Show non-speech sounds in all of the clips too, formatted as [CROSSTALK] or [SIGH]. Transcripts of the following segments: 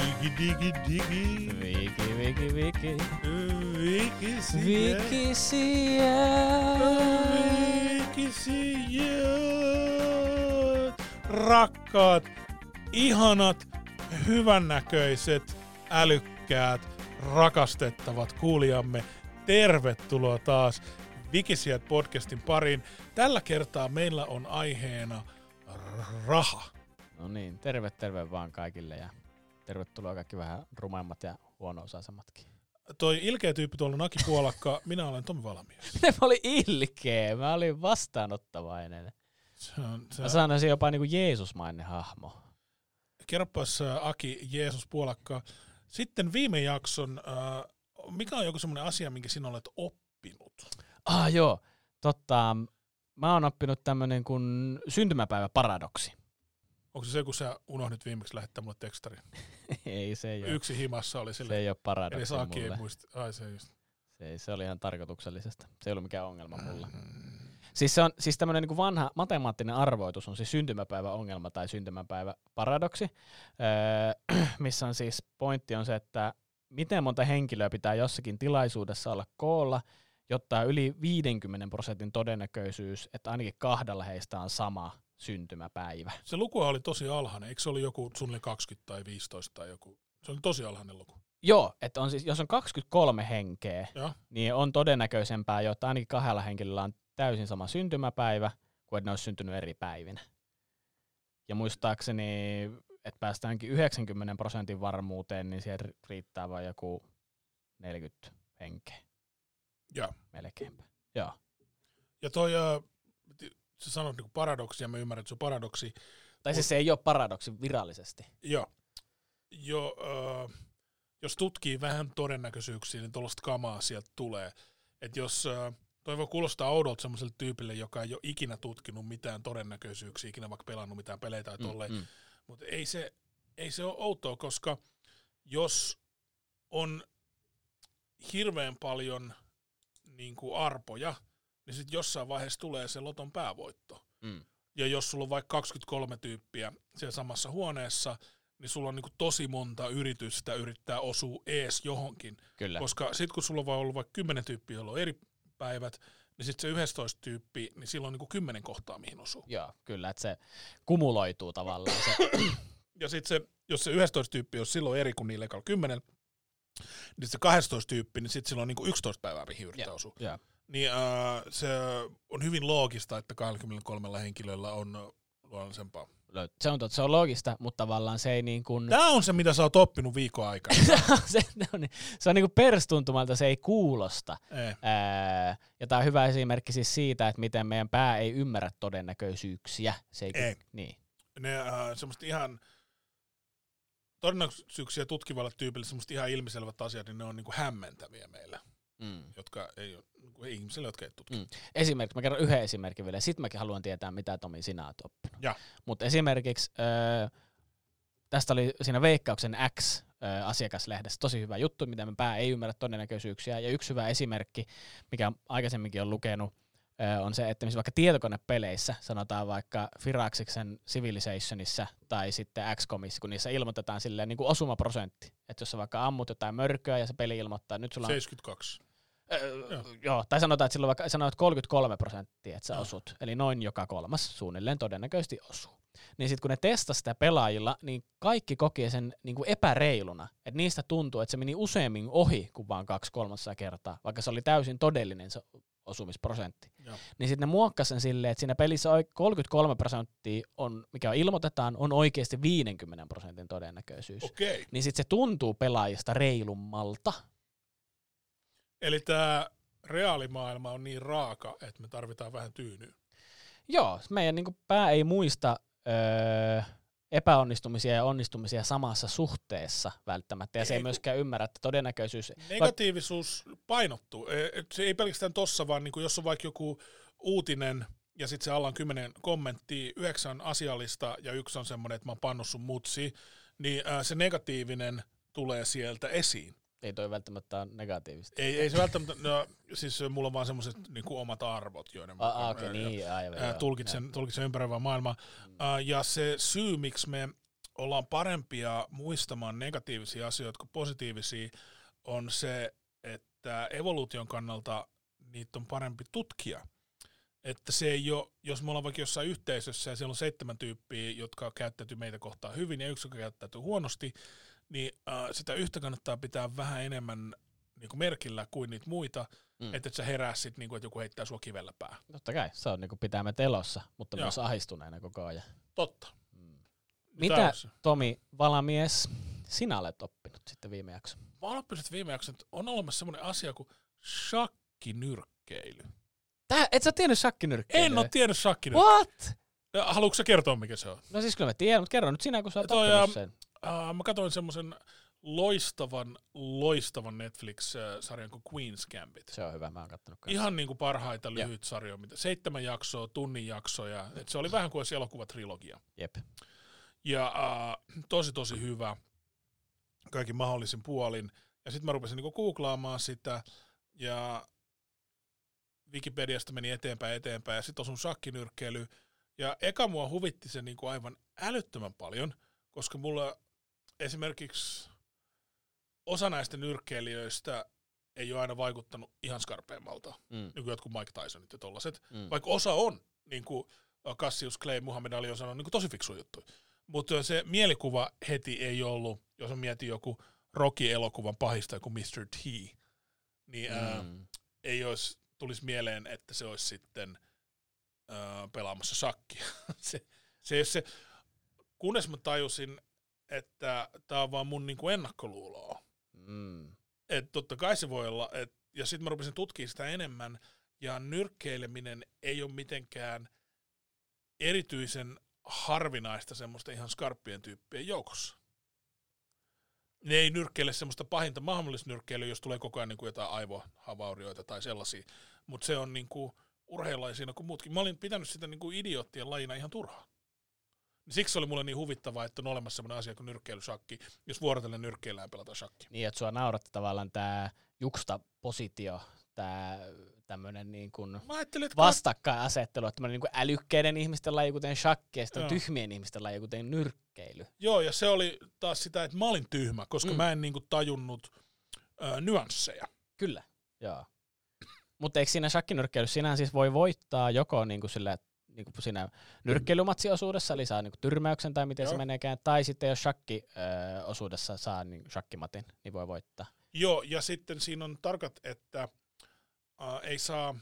Digi, digi, digi. Viki, viki, viki. Vikisiä. Vikisiä. Vikisiä. Rakkaat, ihanat, hyvännäköiset, älykkäät, rakastettavat kuulijamme. Tervetuloa taas Vikisiät podcastin pariin. Tällä kertaa meillä on aiheena raha. No niin, terve terve vaan kaikille ja tervetuloa kaikki vähän rumemmat ja huono-osaisemmatkin. Toi ilkeä tyyppi tuolla Naki Puolakka, [LAUGHS] minä olen Tomi Valmio. [LAUGHS] Ne oli ilkeä, mä olin vastaanottavainen. Se on, se Mä sanoisin jopa niinku Jeesusmainen hahmo. Kerropas Aki Jeesus Puolakka. Sitten viime jakson, äh, mikä on joku semmoinen asia, minkä sinä olet oppinut? Ah joo, totta. Mä oon oppinut tämmönen kuin syntymäpäiväparadoksi. Onko se se, kun sä unohdit viimeksi lähettää mulle tekstari? [LAUGHS] ei se ei ole, Yksi himassa oli se sille. ei ole Eli paradoksi ei mulle. muista. Ai se just. Se, ei, se oli ihan tarkoituksellisesta. Se ei ollut mikään ongelma mulla. Mm. Siis se on siis tämmöinen niin vanha matemaattinen arvoitus on siis syntymäpäiväongelma tai syntymäpäiväparadoksi, öö, [CLEARS THROAT] missä on siis pointti on se, että miten monta henkilöä pitää jossakin tilaisuudessa olla koolla, jotta yli 50 prosentin todennäköisyys, että ainakin kahdella heistä on sama syntymäpäivä. Se luku oli tosi alhainen. Eikö se oli joku suunnilleen 20 tai 15 tai joku? Se oli tosi alhainen luku. Joo, että on siis, jos on 23 henkeä, Joo. niin on todennäköisempää jo, että ainakin kahdella henkilöllä on täysin sama syntymäpäivä, kuin että ne olisi syntynyt eri päivinä. Ja muistaakseni, että päästäänkin 90 prosentin varmuuteen, niin siihen riittää vain joku 40 henkeä Joo. melkeinpä. Joo. Ja toi, sä sanoit niinku paradoksi, ja mä ymmärrän, että se on paradoksi. Tai siis se ei ole paradoksi virallisesti. Joo. Jo, äh, jos tutkii vähän todennäköisyyksiä, niin tuollaista kamaa sieltä tulee. Että jos, äh, toi voi kuulostaa oudolta semmoiselle tyypille, joka ei ole ikinä tutkinut mitään todennäköisyyksiä, ikinä vaikka pelannut mitään pelejä tai tolleen, mm. mutta ei se, ei se ole outoa, koska jos on hirveän paljon niin kuin arpoja, niin sitten jossain vaiheessa tulee se loton päävoitto. Mm. Ja jos sulla on vaikka 23 tyyppiä siellä samassa huoneessa, niin sulla on niinku tosi monta yritystä yrittää osua ees johonkin. Kyllä. Koska sitten kun sulla on ollut vaikka 10 tyyppiä, joilla on eri päivät, niin sitten se 11 tyyppi, niin silloin on niinku 10 kohtaa, mihin osuu. Joo, kyllä, että se kumuloituu tavallaan. Se, Ja sitten se, jos se 11 tyyppi on silloin eri kuin niillä ekalla 10, niin se 12 tyyppi, niin sitten silloin on niinku 11 päivää, mihin yrittää osua. Niin äh, se on hyvin loogista, että 23 henkilöllä on luonnollisempaa. Löy- Se on, totta, se on logista, mutta tavallaan se ei niin kuin... Tämä on se, mitä sä oot oppinut viikon aikana. [LAUGHS] se, on, se on niinku perstuntumalta, se ei kuulosta. Ei. Ää, ja tämä on hyvä esimerkki siis siitä, että miten meidän pää ei ymmärrä todennäköisyyksiä. Se ei, Ei. Niin. ne äh, semmoista ihan todennäköisyyksiä tutkivalle tyypille semmoista ihan ilmiselvät asiat, niin ne on niinku hämmentäviä meillä, Mm. jotka ei ole niinku ihmisille, jotka ei tutki. Mm. Esimerkki, mä kerron yhden esimerkin vielä, sitten mäkin haluan tietää, mitä Tomi sinä oot oppinut. Mutta esimerkiksi öö, tästä oli siinä Veikkauksen X öö, asiakaslehdessä tosi hyvä juttu, mitä me pää ei ymmärrä todennäköisyyksiä. Ja yksi hyvä esimerkki, mikä aikaisemminkin on lukenut, öö, on se, että missä vaikka tietokonepeleissä, sanotaan vaikka Firaxiksen Civilizationissa tai sitten XCOMissa, kun niissä ilmoitetaan silleen niin kuin osumaprosentti. Että jos sä vaikka ammut jotain mörköä ja se peli ilmoittaa, nyt sulla on 72. Joo. joo, tai sanotaan, että silloin vaikka sanoit 33 prosenttia, että sä Joo. osut. Eli noin joka kolmas suunnilleen todennäköisesti osuu. Niin sitten kun ne testasi sitä pelaajilla, niin kaikki koki sen niin kuin epäreiluna. Että niistä tuntuu, että se meni useammin ohi kuin vaan kaksi kolmassa kertaa, vaikka se oli täysin todellinen se osumisprosentti. Joo. Niin sitten ne muokkasi sen silleen, että siinä pelissä oi- 33 prosenttia, on, mikä ilmoitetaan, on oikeasti 50 prosentin todennäköisyys. Okay. Niin sitten se tuntuu pelaajista reilummalta. Eli tämä reaalimaailma on niin raaka, että me tarvitaan vähän tyynyä. Joo, meidän niin pää ei muista öö, epäonnistumisia ja onnistumisia samassa suhteessa välttämättä, ja se ei, Ei, myöskään ymmärrä, että todennäköisyys... Negatiivisuus painottuu. E- Se ei pelkästään tossa, vaan niin jos on vaikka joku uutinen, ja sitten se alla on kymmenen kommenttia, yhdeksän asiallista ja yksi on semmoinen, että mä oon pannut sun mutsi, niin se negatiivinen tulee sieltä esiin. Ei toi välttämättä ole negatiivista. Ei, ei se välttämättä, no, siis mulla on vaan semmoiset niin omat arvot, joiden Ah, okei, mä- niin, aivan. ää, joo, tulkitsen, tulkitsen ympäröivää maailmaa. Mm. Ää, ja se syy, miksi me ollaan parempia muistamaan negatiivisia asioita kuin positiivisia, on se, että evoluution kannalta niitä on parempi tutkia. Että se ei ole, jos me ollaan vaikka jossain yhteisössä ja siellä on seitsemän tyyppiä, jotka käyttäytyy meitä kohtaan hyvin ja yksi, joka käyttäytyy huonosti, niin äh, sitä yhtä kannattaa pitää vähän enemmän niin kuin merkillä kuin niitä muita, mm. että et sä herää sit, niin kuin, että joku heittää sua kivellä pää. Totta kai, se on niin kuin pitää me elossa, mutta Joo. myös ahistuneena koko ajan. Totta. Mm. Mitä, Tomi Valamies, sinä olet oppinut sitten viime jakson? Mä oon oppinut viime jakson, että on olemassa semmoinen asia kuin shakkinyrkkeily. Tää, et sä tiennyt shakkinyrkkeilyä? En oo tiennyt shakkinyrkkeilyä. What? Haluatko sä kertoa, mikä se on? No siis kyllä mä tiedän, mutta kerro nyt sinä, kun sä oot oppinut sen. Uh, mä katsoin semmoisen loistavan, loistavan Netflix-sarjan kuin Queen's Gambit. Se on hyvä, mä oon kattonut kanssa. Ihan niin kuin parhaita lyhyt sarjoja, mitä seitsemän jaksoa, tunnin jaksoja. Et se oli vähän kuin olisi elokuvatrilogia. Jep. Ja uh, tosi tosi hyvä kaikin mahdollisin puolin. Ja sitten mä rupesin niinku googlaamaan sitä, ja Wikipediasta meni eteenpäin eteenpäin, ja sitten osun shakkinyrkkeily. Ja eka mua huvitti se niinku aivan älyttömän paljon, koska mulla esimerkiksi osa näistä nyrkkeilijöistä ei ole aina vaikuttanut ihan skarpeammalta, mm. niin kuin jotkut Mike Tysonit ja tollaset. Mm. Vaikka osa on, niin kuin Cassius Clay, Muhammad Ali on sanonut, niin kuin tosi fiksu juttu. Mutta se mielikuva heti ei ollut, jos on mietin joku Rocky-elokuvan pahista, joku Mr. T, niin mm. ää, ei olisi, tulisi mieleen, että se olisi sitten ää, pelaamassa shakkia. [LAUGHS] se, se, se, kunnes mä tajusin, että tämä on vaan mun niinku ennakkoluuloa. Mm. Että totta kai se voi olla, et, ja sitten mä rupesin tutkimaan sitä enemmän, ja nyrkkeileminen ei ole mitenkään erityisen harvinaista semmoista ihan skarppien tyyppien joukossa. Ne ei nyrkkeile semmoista pahinta mahdollista nyrkkeilyä, jos tulee koko ajan niin kuin jotain aivohavaurioita tai sellaisia, mutta se on niin kuin urheilulaisina kuin muutkin. Mä olin pitänyt sitä niin kuin idioottien lajina ihan turhaa. Siksi oli mulle niin huvittavaa, että on olemassa sellainen asia kuin nyrkkeilyshakki, jos vuorotellen nyrkkeillään pelataan shakki. Niin, että sua nauratti tavallaan tämä juxta positio, tämä tämmöinen niin kuin vastakkainasettelu, että tämmöinen niin älykkäiden ihmisten laji, kuten shakki, ja sitten tyhmien ihmisten laji, kuten nyrkkeily. Joo, ja se oli taas sitä, että mä olin tyhmä, koska mm. mä en niin kuin tajunnut ö, nyansseja. Kyllä, joo. Mutta eikö siinä shakkinyrkkeilyssä sinähän siis voi voittaa joko niin kuin sille, että niin kuin siinä nyrkkeilymatsiosuudessa, eli saa niin kuin tyrmäyksen tai miten Joo. se meneekään, tai sitten jos shakki-osuudessa saa niin shakkimatin, niin voi voittaa. Joo, ja sitten siinä on tarkat, että äh, ei saa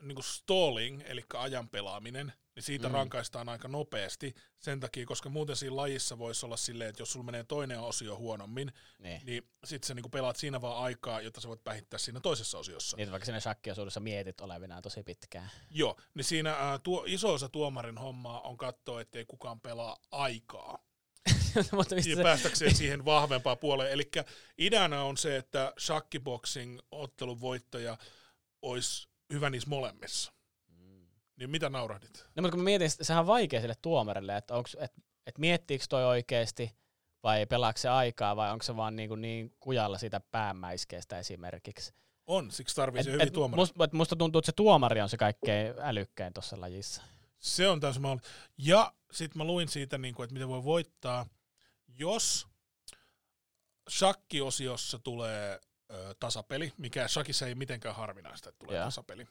niin kuin stalling, eli ajan pelaaminen, niin siitä mm. rankaistaan aika nopeasti sen takia, koska muuten siinä lajissa voisi olla silleen, että jos sulla menee toinen osio huonommin, ne. niin sitten sä niinku pelaat siinä vaan aikaa, jotta sä voit päihittää siinä toisessa osiossa. Niin, vaikka siinä shakkiosuudessa mietit olevinaan tosi pitkään. Joo, niin siinä ää, tuo, iso osa tuomarin hommaa on katsoa, ettei kukaan pelaa aikaa. [LAUGHS] Mutta mistä ja päästäkseen siihen vahvempaan puoleen. Eli ideana on se, että shakkiboxing ottelun voittaja olisi hyvä niissä molemmissa. Niin mitä naurahdit? No mutta kun mä mietin, sehän on vaikea sille tuomarille, että onks, et, et miettiikö toi oikeasti vai pelaako se aikaa vai onko se vaan niin, kuin niin kujalla siitä päämäiskeestä esimerkiksi. On, siksi tarvii se hyvin tuomari. Musta, musta tuntuu, että se tuomari on se kaikkein älykkäin tuossa lajissa. Se on täysin mahdollista. Ja sitten mä luin siitä, niin kuin, että miten voi voittaa, jos shakkiosiossa tulee ö, tasapeli, mikä shakissa ei mitenkään harvinaista, että tulee ja. tasapeli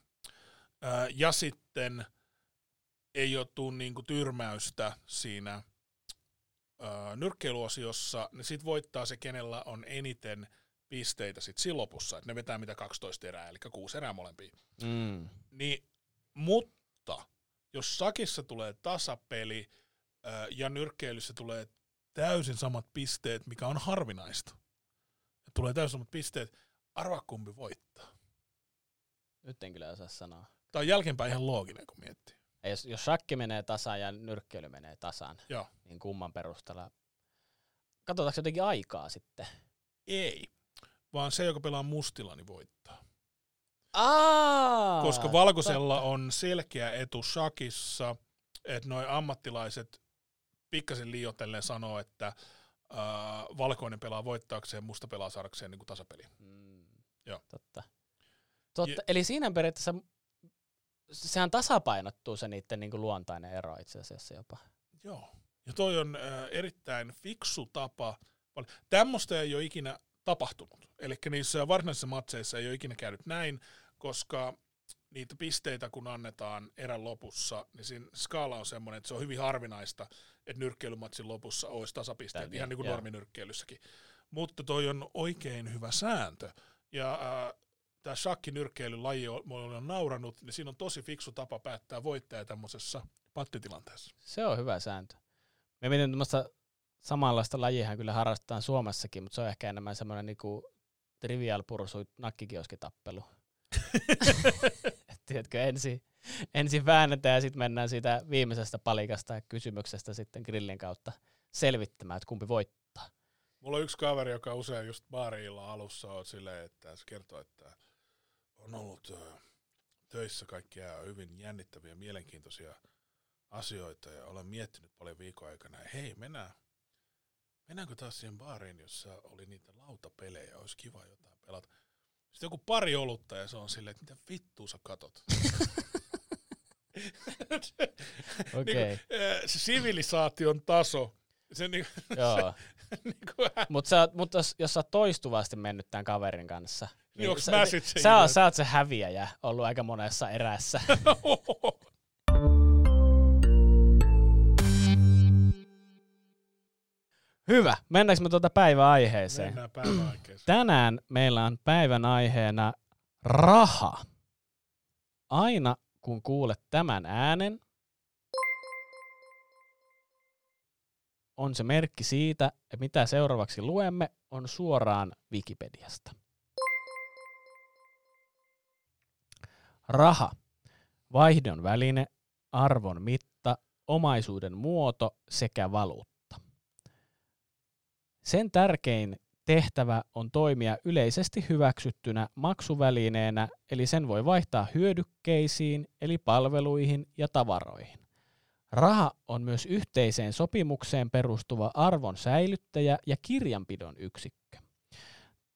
ja sitten ei ole tuu niinku tyrmäystä siinä ää, nyrkkeiluosiossa, niin sitten voittaa se, kenellä on eniten pisteitä sit siinä lopussa, että ne vetää mitä 12 erää, eli kuusi erää molempiin. Mm. Niin, mutta jos sakissa tulee tasapeli ää, ja nyrkkeilyssä tulee täysin samat pisteet, mikä on harvinaista, tulee täysin pisteet, arvaa kumpi voittaa. Nyt en kyllä osaa sanoa. Tämä on jälkeenpäin ihan looginen, kun miettii. Ja jos, jos shakki menee tasaan ja nyrkkeily menee tasaan, Joo. niin kumman perusteella? Katsotaanko jotenkin aikaa sitten? Ei, vaan se, joka pelaa mustilla, niin voittaa. Aa, Koska valkoisella totta. on selkeä etu shakissa, että noi ammattilaiset pikkasen liioitellen sanoo, että äh, valkoinen pelaa voittaakseen, musta pelaa saadakseen niin kuin tasapeli. Mm, Joo. Totta. Totta. Ja, Eli siinä periaatteessa sehän tasapainottuu se niiden niin kuin luontainen ero itse asiassa jopa. Joo. Ja toi on äh, erittäin fiksu tapa. Tämmöistä ei ole ikinä tapahtunut. Eli niissä varsinaisissa matseissa ei ole ikinä käynyt näin, koska niitä pisteitä kun annetaan erän lopussa, niin siinä skaala on semmoinen, että se on hyvin harvinaista, että nyrkkeilymatsin lopussa olisi tasapisteet, Tämä, ihan niin kuin norminyrkkeilyssäkin. Mutta toi on oikein hyvä sääntö. Ja äh, tämä shakkinyrkkeilyn laji on, on nauranut, niin siinä on tosi fiksu tapa päättää voittaja tämmöisessä pattitilanteessa. Se on hyvä sääntö. Me mietin tämmöistä samanlaista lajia kyllä harrastetaan Suomessakin, mutta se on ehkä enemmän semmoinen niinku trivial pursuit nakkikioskitappelu. [LAUGHS] Tiedätkö, ensin, ensin väännetään ja sitten mennään siitä viimeisestä palikasta ja kysymyksestä sitten grillin kautta selvittämään, että kumpi voittaa. Mulla on yksi kaveri, joka usein just baariilla alussa on silleen, että se kertoo, että on ollut töissä kaikkia hyvin jännittäviä, mielenkiintoisia asioita ja olen miettinyt paljon viikon aikana, hei mennään, mennäänkö taas siihen baariin, jossa oli niitä lautapelejä, olisi kiva jotain pelata. Sitten joku pari olutta ja se on silleen, että mitä vittua sä katot. [LAUGHS] Okei. Okay. niin se sivilisaation taso. Se, [LAUGHS] niin, Joo. niin Mutta mut jos, jos sä oot toistuvasti mennyt tämän kaverin kanssa, niin, niin sä, mä sit se sä, sä oot se häviäjä ollut aika monessa erässä. [LAUGHS] Hyvä. Mennäänkö me tuota päiväaiheeseen? Mennään päiväaiheeseen. Tänään meillä on päivän aiheena raha. Aina kun kuulet tämän äänen, on se merkki siitä, että mitä seuraavaksi luemme, on suoraan Wikipediasta. Raha. Vaihdon väline, arvon mitta, omaisuuden muoto sekä valuutta. Sen tärkein tehtävä on toimia yleisesti hyväksyttynä maksuvälineenä, eli sen voi vaihtaa hyödykkeisiin, eli palveluihin ja tavaroihin. Raha on myös yhteiseen sopimukseen perustuva arvon säilyttäjä ja kirjanpidon yksikkö.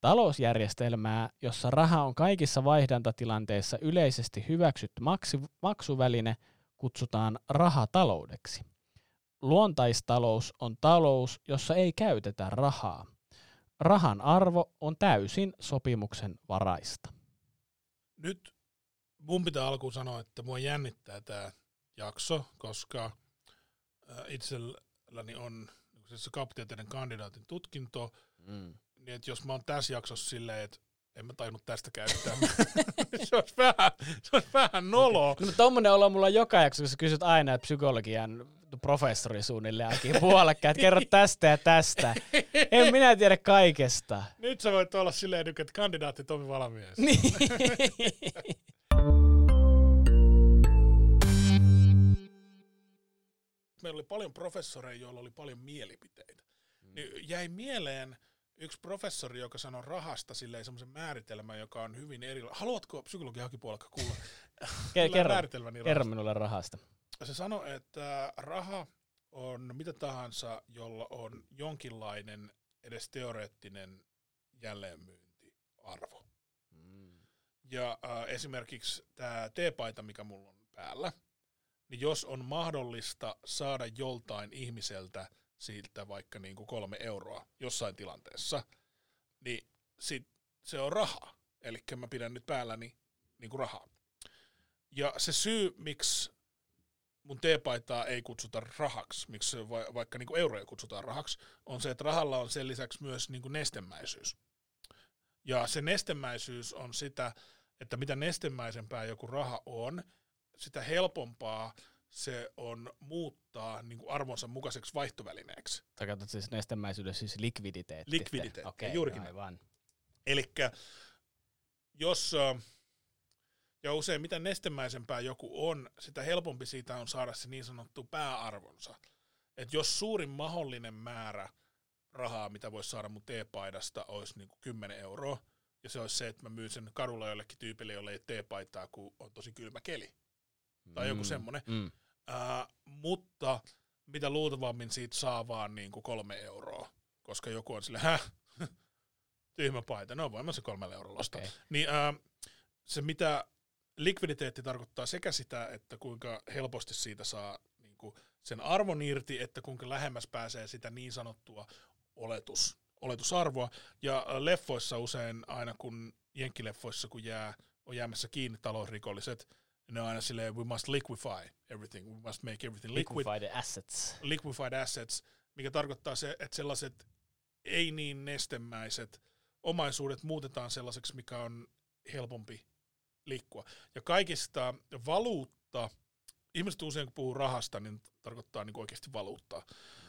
Talousjärjestelmää, jossa raha on kaikissa vaihdantatilanteissa yleisesti hyväksytty maksuväline, kutsutaan rahataloudeksi. Luontaistalous on talous, jossa ei käytetä rahaa. Rahan arvo on täysin sopimuksen varaista. Nyt mun pitää alkuun sanoa, että mua jännittää tämä jakso, koska itselläni on se kaptioiden kandidaatin tutkinto, mm. niin että jos mä oon tässä jaksossa silleen, että en mä tainnut tästä käyttää. [LAUGHS] se, olisi vähän, se olisi vähän nolo. Okay. No tommonen olo mulla on joka jakso, kun sä kysyt aina psykologian professori suunnilleen puolekkäin, että kerro tästä ja tästä. [LAUGHS] En minä tiedä kaikesta. Nyt sä voit olla silleen, että kandidaatti Tomi Valamies. Niin. Meillä oli paljon professoreja, joilla oli paljon mielipiteitä. Mm. Niin jäi mieleen, yksi professori, joka sanoi rahasta silleen semmoisen määritelmän, joka on hyvin erilainen. Haluatko psykologian hakipuolella kuulla kerro, kerro minulle rahasta. Se sanoi, että raha on mitä tahansa, jolla on jonkinlainen edes teoreettinen jälleenmyyntiarvo. Mm. Ja äh, esimerkiksi tämä T-paita, mikä mulla on päällä, niin jos on mahdollista saada joltain ihmiseltä – siitä vaikka niin kuin kolme euroa jossain tilanteessa, niin sit se on rahaa. Eli mä pidän nyt päälläni niin kuin rahaa. Ja se syy, miksi mun teepaitaa ei kutsuta rahaksi, miksi va- vaikka niin kuin euroja kutsutaan rahaksi, on se, että rahalla on sen lisäksi myös niin kuin nestemäisyys. Ja se nestemäisyys on sitä, että mitä nestemäisempää joku raha on, sitä helpompaa se on muuttaa niin kuin arvonsa mukaiseksi vaihtovälineeksi. Tarkoitat siis nestemäisyydessä siis likviditeetti. Likviditeetti, okay, juurikin. Aivan. Eli jos, ja usein mitä nestemäisempää joku on, sitä helpompi siitä on saada se niin sanottu pääarvonsa. Et jos suurin mahdollinen määrä rahaa, mitä voisi saada mun teepaidasta, olisi niin kuin 10 euroa, ja se olisi se, että mä myyn sen kadulla jollekin tyypille, jolle ei teepaitaa, kun on tosi kylmä keli. Tai mm, joku semmoinen. Mm. Ää, mutta mitä luultavammin siitä saa vaan niin kuin kolme euroa, koska joku on sille, häh, [LAUGHS] tyhmä paita, no voimassa kolmella eurolla ostaa. Okay. Niin ää, se mitä likviditeetti tarkoittaa sekä sitä, että kuinka helposti siitä saa niin niinku sen arvon irti, että kuinka lähemmäs pääsee sitä niin sanottua oletus, oletusarvoa. Ja leffoissa usein aina kun, jenkkileffoissa kun jää, on jäämässä kiinni talousrikolliset, ne on aina silleen, we must liquefy everything, we must make everything liquid. Liquefied assets. Liquefied assets, mikä tarkoittaa se, että sellaiset ei niin nestemäiset omaisuudet muutetaan sellaiseksi, mikä on helpompi liikkua. Ja kaikista valuutta, ihmiset usein kun puhuu rahasta, niin tarkoittaa niin oikeasti valuuttaa.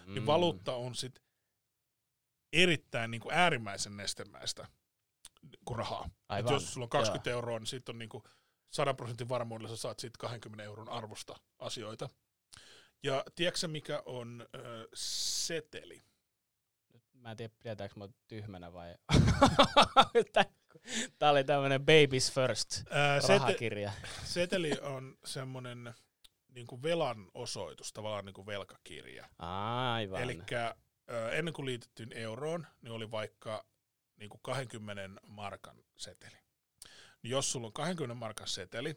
Mm. Niin valuutta on sitten erittäin niin kuin äärimmäisen nestemäistä kuin rahaa. Et jos sulla on 20 Joo. euroa, niin sitten on niin kuin 100 prosentin varmuudella sä saat siitä 20 euron arvosta asioita. Ja tiedätkö mikä on ö, seteli? Mä en tiedä, pidetäänkö mä tyhmänä vai... [LAUGHS] Tää oli tämmönen Babies First Ää, rahakirja. Sete- seteli on semmonen niin kuin velan osoitus, tavallaan niin kuin velkakirja. Aivan. Eli ennen kuin liitettiin euroon, niin oli vaikka niin kuin 20 markan seteli. Niin jos sulla on 20 markan seteli,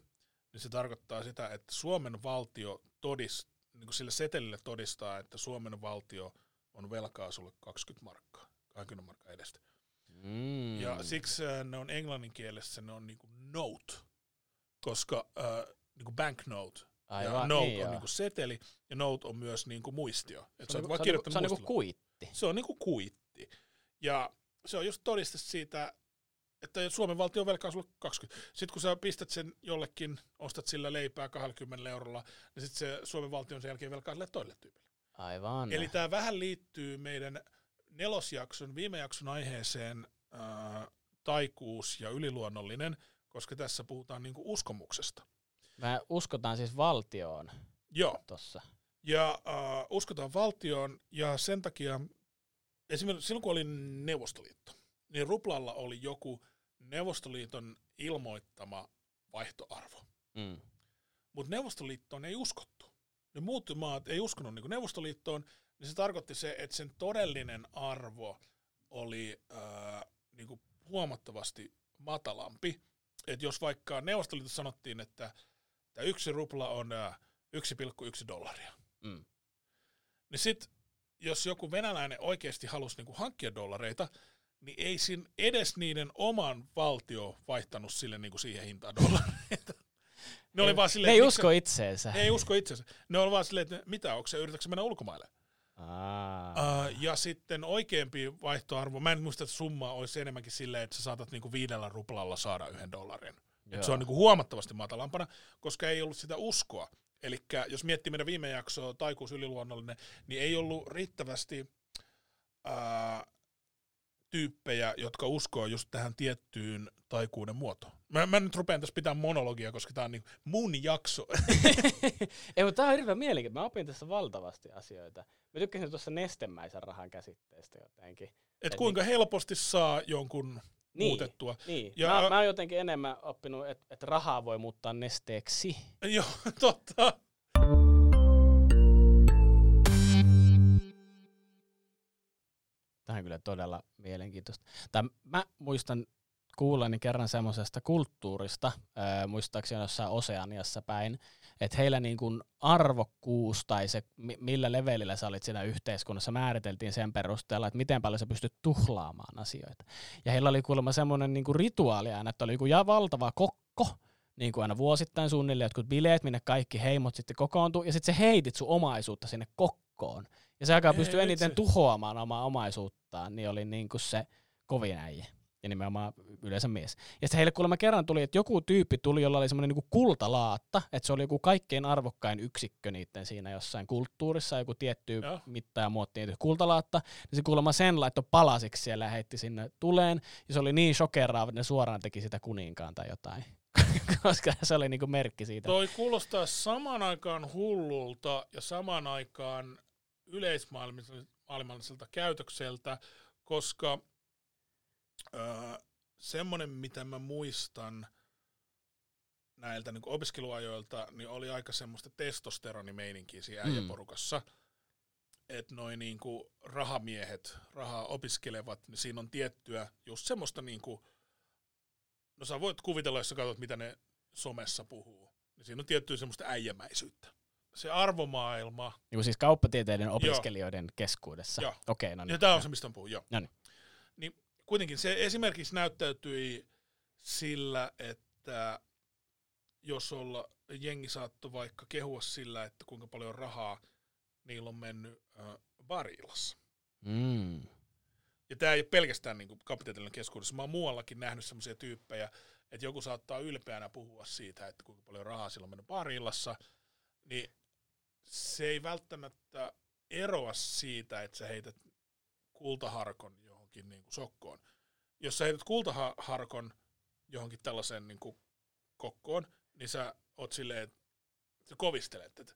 niin se tarkoittaa sitä, että Suomen valtio todist, niin kuin sille setelille todistaa, että Suomen valtio on velkaa sulle 20 markkaa, 20 markkaa edestä. Mm. Ja siksi ne on englannin kielessä, ne on niin kuin note, koska äh, niin kuin banknote, Aivan, ja note niin on niinku seteli, ja note on myös niinku muistio. Et se, on, vaan se, on, se on niinku kuitti. Se on niinku kuitti. Ja se on just todiste siitä, että Suomen valtio velkaa sulle 20. Sitten kun sä pistät sen jollekin, ostat sillä leipää 20 eurolla, niin sitten se Suomen valtion sen jälkeen velkaa sille toille tyypille. Aivan. Eli tämä vähän liittyy meidän nelosjakson, viime jakson aiheeseen ää, taikuus ja yliluonnollinen, koska tässä puhutaan niinku uskomuksesta. Me uskotaan siis valtioon Joo. tossa. Ja äh, uskotaan valtioon, ja sen takia, esimerkiksi silloin kun oli Neuvostoliitto, niin ruplalla oli joku Neuvostoliiton ilmoittama vaihtoarvo. Mm. Mutta Neuvostoliittoon ei uskottu. Ne muut maat ei uskonut niin Neuvostoliittoon, niin se tarkoitti se, että sen todellinen arvo oli äh, niin kuin huomattavasti matalampi. Että jos vaikka Neuvostoliitossa sanottiin, että Tämä yksi rupla on 1,1 dollaria. Mm. Niin sit, jos joku venäläinen oikeasti halusi niinku hankkia dollareita, niin ei siinä edes niiden oman valtio vaihtanut sille niinku siihen hintaan dollareita. [LAUGHS] Ne oli vaan silleen, ne ei usko itseensä. Ne ei usko itseensä. Ne oli vaan silleen, että mitä, onko se, yritätkö mennä ulkomaille? Uh, ja sitten oikeampi vaihtoarvo, mä en muista, että summa olisi enemmänkin silleen, että sä saatat niinku viidellä ruplalla saada yhden dollarin. Et se on niin kuin huomattavasti matalampana, koska ei ollut sitä uskoa. Eli jos miettii meidän viime jaksoa, taikuus yliluonnollinen, niin ei ollut riittävästi ää, tyyppejä, jotka uskoo just tähän tiettyyn taikuuden muotoon. Mä, mä nyt rupean tässä pitää monologia, koska tämä on niin mun jakso. [LAUGHS] ei, mutta tämä on hirveän mielenkiintoista. Mä opin tässä valtavasti asioita. Mä tykkäsin tuossa nestemäisen rahan käsitteestä jotenkin. Et, Et kuinka niin... helposti saa jonkun niin, muutettua. Niin. Ja, mä, mä oon jotenkin enemmän oppinut, että et rahaa voi muuttaa nesteeksi. Joo, [LAUGHS] totta. Tämä on kyllä todella mielenkiintoista. Tai mä muistan kuulleni kerran semmoisesta kulttuurista, ää, muistaakseni jossain Oseaniassa päin, että heillä niin kuin arvokkuus tai se, millä levelillä sä olit siinä yhteiskunnassa, määriteltiin sen perusteella, että miten paljon sä pystyt tuhlaamaan asioita. Ja heillä oli kuulemma semmoinen niin kuin rituaali aina, että oli joku ja valtava kokko, niin kuin aina vuosittain suunnilleen jotkut bileet, minne kaikki heimot sitten kokoontuu, ja sitten se heitit sun omaisuutta sinne kokkoon. Ja se aikaa pystyy eniten tuhoamaan omaa omaisuuttaan, niin oli niin kuin se kovin äijä ja nimenomaan yleensä mies. Ja sitten heille kuulemma kerran tuli, että joku tyyppi tuli, jolla oli semmoinen niinku kultalaatta, että se oli joku kaikkein arvokkain yksikkö niiden siinä jossain kulttuurissa, joku tietty Joo. mitta ja muotti niitä kultalaatta, niin se kuulemma sen laittoi palasiksi siellä ja heitti sinne tuleen, ja se oli niin shokeraava, että ne suoraan teki sitä kuninkaan tai jotain. [LAUGHS] koska se oli niinku merkki siitä. Toi kuulostaa saman aikaan hullulta ja saman aikaan yleismaailmalliselta käytökseltä, koska Öö, semmoinen, mitä mä muistan näiltä niin opiskeluajoilta, niin oli aika semmoista testosteronimeininkiä siinä mm. äijäporukassa. Että noin niin kuin rahamiehet, rahaa opiskelevat, niin siinä on tiettyä just semmoista niin kuin, no sä voit kuvitella, jos sä katsot, mitä ne somessa puhuu, niin siinä on tiettyä semmoista äijämäisyyttä. Se arvomaailma, Niin siis kauppatieteiden opiskelijoiden keskuudessa. Joo. Okei, no niin. ja tämä on se, mistä on puhun, joo. No niin. Niin kuitenkin se esimerkiksi näyttäytyi sillä, että jos olla, jengi saattoi vaikka kehua sillä, että kuinka paljon rahaa niillä on mennyt äh, barillassa. Mm. Ja tämä ei ole pelkästään niin kapitaalinen keskuudessa. Mä oon muuallakin nähnyt sellaisia tyyppejä, että joku saattaa ylpeänä puhua siitä, että kuinka paljon rahaa sillä on mennyt barillassa, niin se ei välttämättä eroa siitä, että sä heität kultaharkon johonkin niin kuin sokkoon. Jos sä heität kultaharkon johonkin tällaiseen niin kuin kokkoon, niin sä oot silleen, että sä kovistelet, että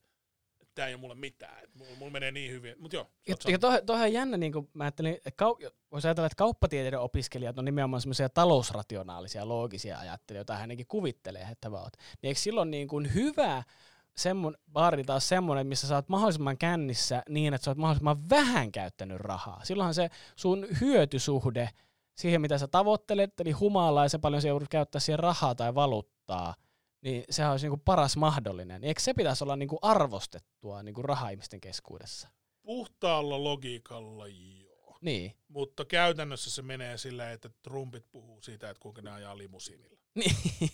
tämä ei ole mulle mitään, että mulla, mulla menee niin hyvin. Mutta joo, Ja, oot ja toi on jännä, niin kuin mä ajattelin, että kau- voisi ajatella, että kauppatieteiden opiskelijat on nimenomaan semmoisia talousrationaalisia, loogisia ajattelijoita, joita hän ainakin kuvittelee, että he ovat. Niin eikö silloin niin kuin hyvä semmon, baari taas semmoinen, missä sä oot mahdollisimman kännissä niin, että sä oot mahdollisimman vähän käyttänyt rahaa. Silloinhan se sun hyötysuhde siihen, mitä sä tavoittelet, eli humalaa ja se paljon sä joudut käyttää siihen rahaa tai valuuttaa, niin sehän olisi niin kuin paras mahdollinen. Eikö se pitäisi olla niin kuin arvostettua niin kuin raha-ihmisten keskuudessa? puhtaalla logiikalla joo. Niin. Mutta käytännössä se menee sillä, että Trumpit puhuu siitä, että kuinka ne ajaa limusiinilla. Niin. [LAUGHS]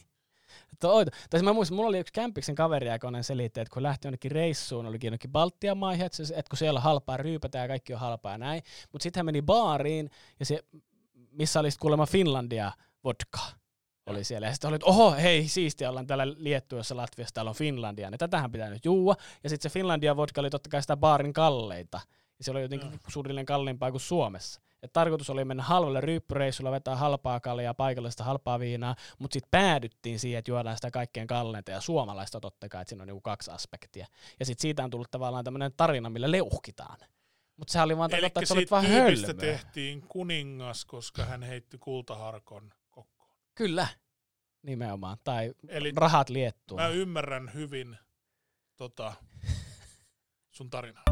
Toi, tai mä muistan, mulla oli yksi kämpiksen kaveri, joka selitti, että kun lähti jonnekin reissuun, olikin jonnekin Baltian maihin, että, että kun siellä on halpaa ryypätä ja kaikki on halpaa ja näin, mutta sitten hän meni baariin, ja se, missä oli kuulemma Finlandia vodka oli siellä. Ja sitten oli, että oho, hei, siistiä, ollaan täällä Liettuassa, Latviassa, täällä on Finlandia, niin tätähän pitää nyt juua. Ja sitten se Finlandia vodka oli totta kai sitä baarin kalleita. Ja se oli jotenkin Joo. suunnilleen kalliimpaa kuin Suomessa. Et tarkoitus oli mennä halvalle ryyppyreissulla, vetää halpaa kaljaa, paikallista halpaa viinaa, mutta sitten päädyttiin siihen, että juodaan sitä kaikkein kalleinta ja suomalaista totta kai, että siinä on niinku kaksi aspektia. Ja sitten siitä on tullut tavallaan tämmöinen tarina, millä leuhkitaan. Mutta sehän oli vaan tarkoittaa, että siitä vaan tyypistä hölmö. tehtiin kuningas, koska hän heitti kultaharkon kokkoon. Kyllä, nimenomaan. Tai Eli rahat liettua. mä ymmärrän hyvin tota, sun tarinaa.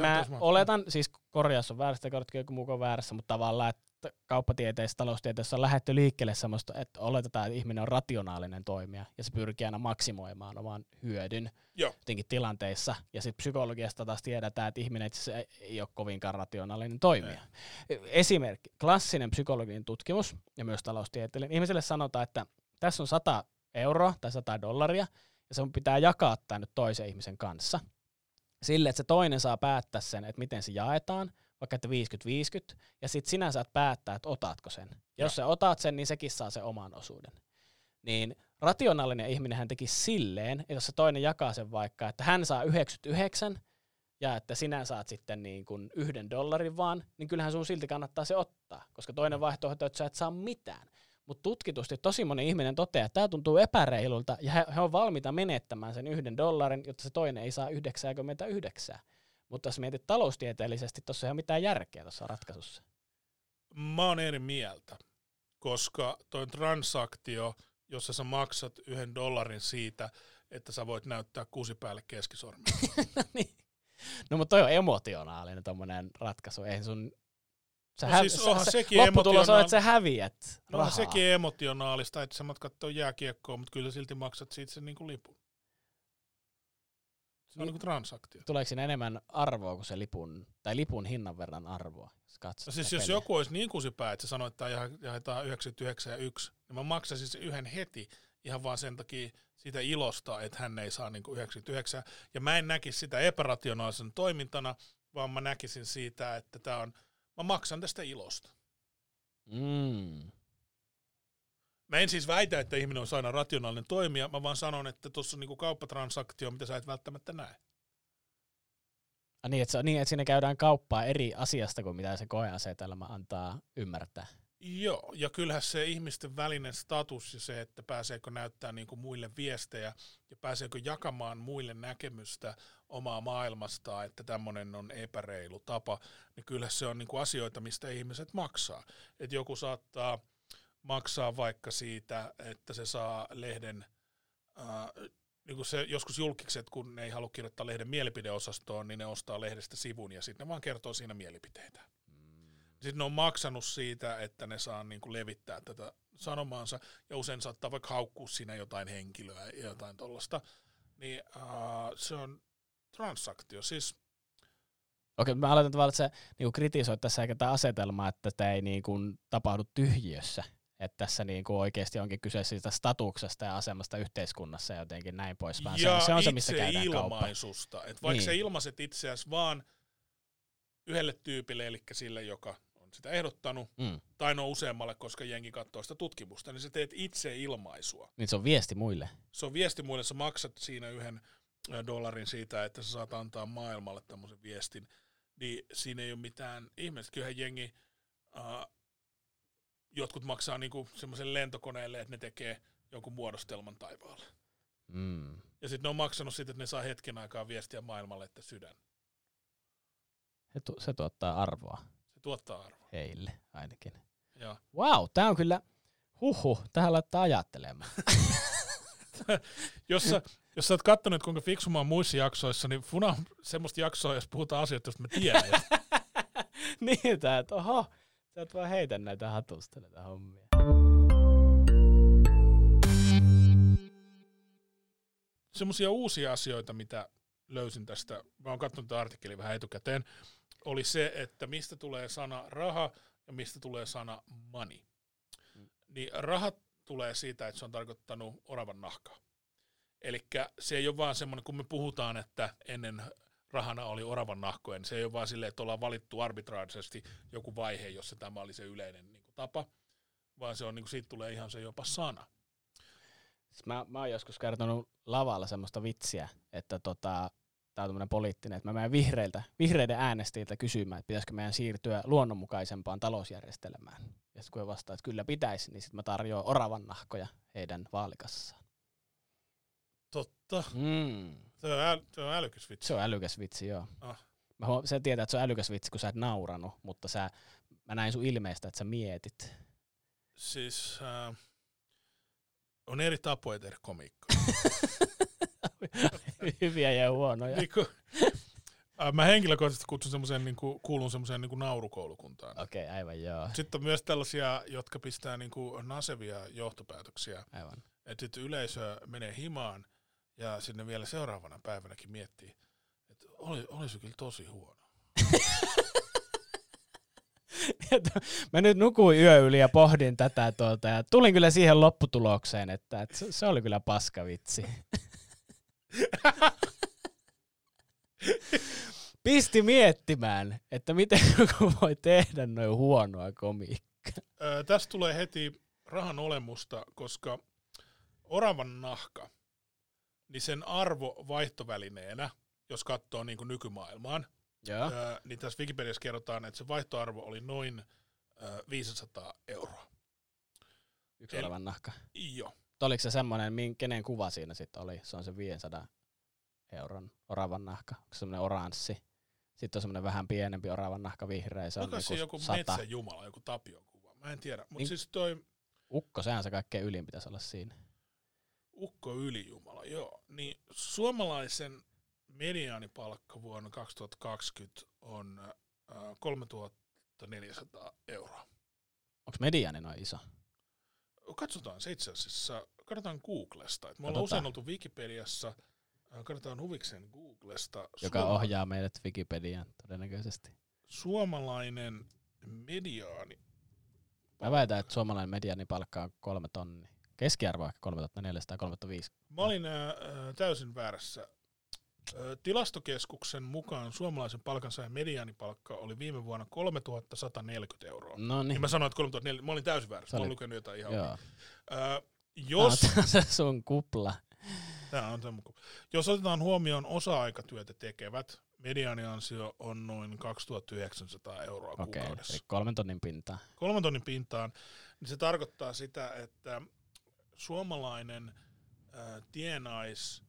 Mä oletan, siis korjaus on väärästä, korjatko joku muu väärässä, mutta tavallaan, että kauppatieteessä, taloustieteessä on lähdetty liikkeelle semmoista, että oletetaan, että ihminen on rationaalinen toimija ja se pyrkii aina maksimoimaan oman hyödyn Joo. jotenkin tilanteissa. Ja sitten psykologiasta taas tiedetään, että ihminen itse ei, ole kovinkaan rationaalinen toimija. Esimerkki, klassinen psykologinen tutkimus ja myös taloustieteellinen. Ihmiselle sanotaan, että tässä on 100 euroa tai 100 dollaria ja se pitää jakaa tämä nyt toisen ihmisen kanssa sille, että se toinen saa päättää sen, että miten se jaetaan, vaikka että 50-50, ja sitten sinä saat päättää, että otatko sen. Ja jos sä otat sen, niin sekin saa sen oman osuuden. Niin rationaalinen ihminen hän teki silleen, että jos se toinen jakaa sen vaikka, että hän saa 99, ja että sinä saat sitten niin kuin yhden dollarin vaan, niin kyllähän sun silti kannattaa se ottaa, koska toinen vaihtoehto on, että sä et saa mitään. Mutta tutkitusti tosi moni ihminen toteaa, että tämä tuntuu epäreilulta, ja he, he on valmiita menettämään sen yhden dollarin, jotta se toinen ei saa 99. Mutta jos mietit taloustieteellisesti, tuossa ei ole mitään järkeä tuossa ratkaisussa. Mä oon eri mieltä, koska toi transaktio, jossa sä maksat yhden dollarin siitä, että sä voit näyttää kuusi päälle keskisormen. [LAUGHS] niin. No mutta toi on emotionaalinen tommonen ratkaisu. Ei sun... Sä No siis onhan sä, sekin lopputulos on, että sä häviät No rahaa. sekin emotionaalista, että sä matkat tuon jääkiekkoon, mutta kyllä silti maksat siitä sen niinku lipun. Se on Niin. niinku transaktio. Tuleeko siinä enemmän arvoa kuin se lipun, tai lipun hinnan verran arvoa? Jos No siis sitä jos peliä. joku olisi niin kusipää, että se sanoo, että jaetaan 99 ja 1, niin mä maksaisin sen yhden heti ihan vaan sen takia siitä ilosta, että hän ei saa niinku 99. Ja mä en näkisi sitä epärationaalisen toimintana, vaan mä näkisin siitä, että tää on, mä maksan tästä ilosta. Mm. Mä en siis väitä, että ihminen on aina rationaalinen toimija, mä vaan sanon, että tuossa on niinku kauppatransaktio, mitä sä et välttämättä näe. Ah, niin, että se, niin, että siinä käydään kauppaa eri asiasta kuin mitä se koeasetelma antaa ymmärtää. Joo, ja kyllähän se ihmisten välinen status ja se, että pääseekö näyttää niin kuin muille viestejä ja pääseekö jakamaan muille näkemystä omaa maailmastaan, että tämmöinen on epäreilu tapa, niin kyllä se on niin kuin asioita, mistä ihmiset maksaa. Et joku saattaa maksaa vaikka siitä, että se saa lehden, ää, niin kuin se joskus julkikset, kun ne ei halua kirjoittaa lehden mielipideosastoon, niin ne ostaa lehdestä sivun ja sitten ne vaan kertoo siinä mielipiteitä Sitten ne on maksanut siitä, että ne saa niin kuin levittää tätä sanomaansa, ja usein saattaa vaikka haukkua siinä jotain henkilöä ja jotain tuollaista. Niin uh, se on transaktio. Siis Okei, mä aloitan tavallaan, että sä niin kritisoit tässä eikä tämä asetelma, että tämä ei niin kuin, tapahdu tyhjiössä. Että tässä niin kuin oikeasti onkin kyse siitä statuksesta ja asemasta yhteiskunnassa ja jotenkin näin pois. Vaan ja se, se on se, mistä käydään ilmaisusta. Että vaikka niin. sä ilmaiset itseäsi vaan yhdelle tyypille, eli sille, joka sitä ehdottanut, mm. tai no useammalle, koska jengi katsoo sitä tutkimusta, niin sä teet itse ilmaisua. Niin se on viesti muille. Se on viesti muille, sä maksat siinä yhden dollarin siitä, että sä saat antaa maailmalle tämmöisen viestin, niin siinä ei ole mitään ihmeellistä. Kyllähän jengi, uh, jotkut maksaa niinku semmoisen lentokoneelle, että ne tekee jonkun muodostelman taivaalle. Mm. Ja sitten ne on maksanut siitä, että ne saa hetken aikaa viestiä maailmalle, että sydän. Se, tu- se tuottaa arvoa. Tuottaa arvoa. Heille ainakin. Joo. Wow, tämä on kyllä, huhu, tähän laittaa ajattelemaan. [LAUGHS] jos, sä, jos sä oot kattonut, kuinka fiksu mä oon muissa jaksoissa, niin Funa on semmoista jaksoa, jos puhutaan asioista, joista mä tiedän. [LAUGHS] niin, tää, että oho, sä et vaan heitä näitä hatusta näitä hommia. Semmoisia uusia asioita, mitä löysin tästä, mä oon katsonut tämän artikkelin vähän etukäteen, oli se, että mistä tulee sana raha ja mistä tulee sana money. Mm. Niin rahat tulee siitä, että se on tarkoittanut oravan nahkaa. Eli se ei ole vaan semmoinen, kun me puhutaan, että ennen rahana oli oravan nahkoja, niin se ei ole vaan silleen, että ollaan valittu arbitraarisesti joku vaihe, jossa tämä oli se yleinen niin kuin, tapa, vaan se on, niin kuin, siitä tulee ihan se jopa sana. Siis mä, mä oon joskus kertonut lavalla semmoista vitsiä, että tota, tämä on tämmöinen poliittinen, että mä menen vihreiltä, vihreiden äänestäjiltä kysymään, että pitäisikö meidän siirtyä luonnonmukaisempaan talousjärjestelmään. Ja sitten kun vastaa, että kyllä pitäisi, niin sitten mä tarjoan oravan nahkoja heidän vaalikassaan. Totta. Mm. Se, on äl, se on älykäs vitsi. Se on älykäs vitsi, joo. Ah. Mä huom- sä tietää, että se on älykäs vitsi, kun sä et nauranut, mutta sä, mä näin sun ilmeistä, että sä mietit. Siis äh, on eri tapoja tehdä komiikkaa. [LAUGHS] [LAUGHS] Hyviä ja huonoja. Niin kuin, äh, mä henkilökohtaisesti kutsun semmoiseen, niin kuin, kuulun semmoiseen niin kuin naurukoulukuntaan. Okei, okay, aivan joo. Sitten on myös tällaisia, jotka pistää niin kuin nasevia johtopäätöksiä. Aivan. Että sitten yleisö menee himaan ja sinne vielä seuraavana päivänäkin miettii, että oli, olisi kyllä tosi huono. [LAUGHS] mä nyt nukuin yö yli ja pohdin tätä tuota, ja tulin kyllä siihen lopputulokseen, että, että se, se oli kyllä paskavitsi. [LAUGHS] Pisti miettimään, että miten joku voi tehdä noin huonoa komiikkaa. Öö, tästä tulee heti rahan olemusta, koska oravan nahka, niin sen arvo vaihtovälineenä, jos katsoo niin kuin nykymaailmaan. Öö, niin tässä Wikipediassa kerrotaan, että se vaihtoarvo oli noin öö, 500 euroa. Yksi oravan nahka. Joo. Oliko se semmoinen, kenen kuva siinä sitten oli? Se on se 500 euron oravan nahka. Onko se semmoinen oranssi? Sitten on semmoinen vähän pienempi oravan nahka vihreä. Se on joku, joku metsäjumala, joku Tapion kuva. Mä en tiedä. Mutta niin, siis toi... Ukko, sehän se kaikkein ylin pitäisi olla siinä. Ukko ylijumala, joo. Niin suomalaisen mediaanipalkka vuonna 2020 on äh, 3400 euroa. Onko mediaani noin iso? Katsotaan se itse asiassa, katsotaan Googlesta. Et me ollaan usein oltu Wikipediassa, äh, katsotaan huvikseen Googlesta. Joka Suoma- ohjaa meidät Wikipediaan todennäköisesti. Suomalainen mediaani. Mä väitän, että suomalainen mediaanipalkka on kolme tonnia. Keskiarvo ehkä 3400 3500. Mä olin äh, täysin väärässä. Äh, tilastokeskuksen mukaan suomalaisen palkansaajan mediaanipalkka oli viime vuonna 3140 euroa. No niin. mä sanoin, että 3040, mä olin täysin väärässä, mä olin lukenut jotain ihan Joo. Äh, jos... Tämä [LAUGHS] on se sun kupla. Tämä on se Jos otetaan huomioon osa-aikatyötä tekevät, mediaaniansio on noin 2900 euroa Okei, kuukaudessa. eli kolmen tonnin pintaan. Kolmen tonnin pintaan, niin se tarkoittaa sitä, että suomalainen ää, tienais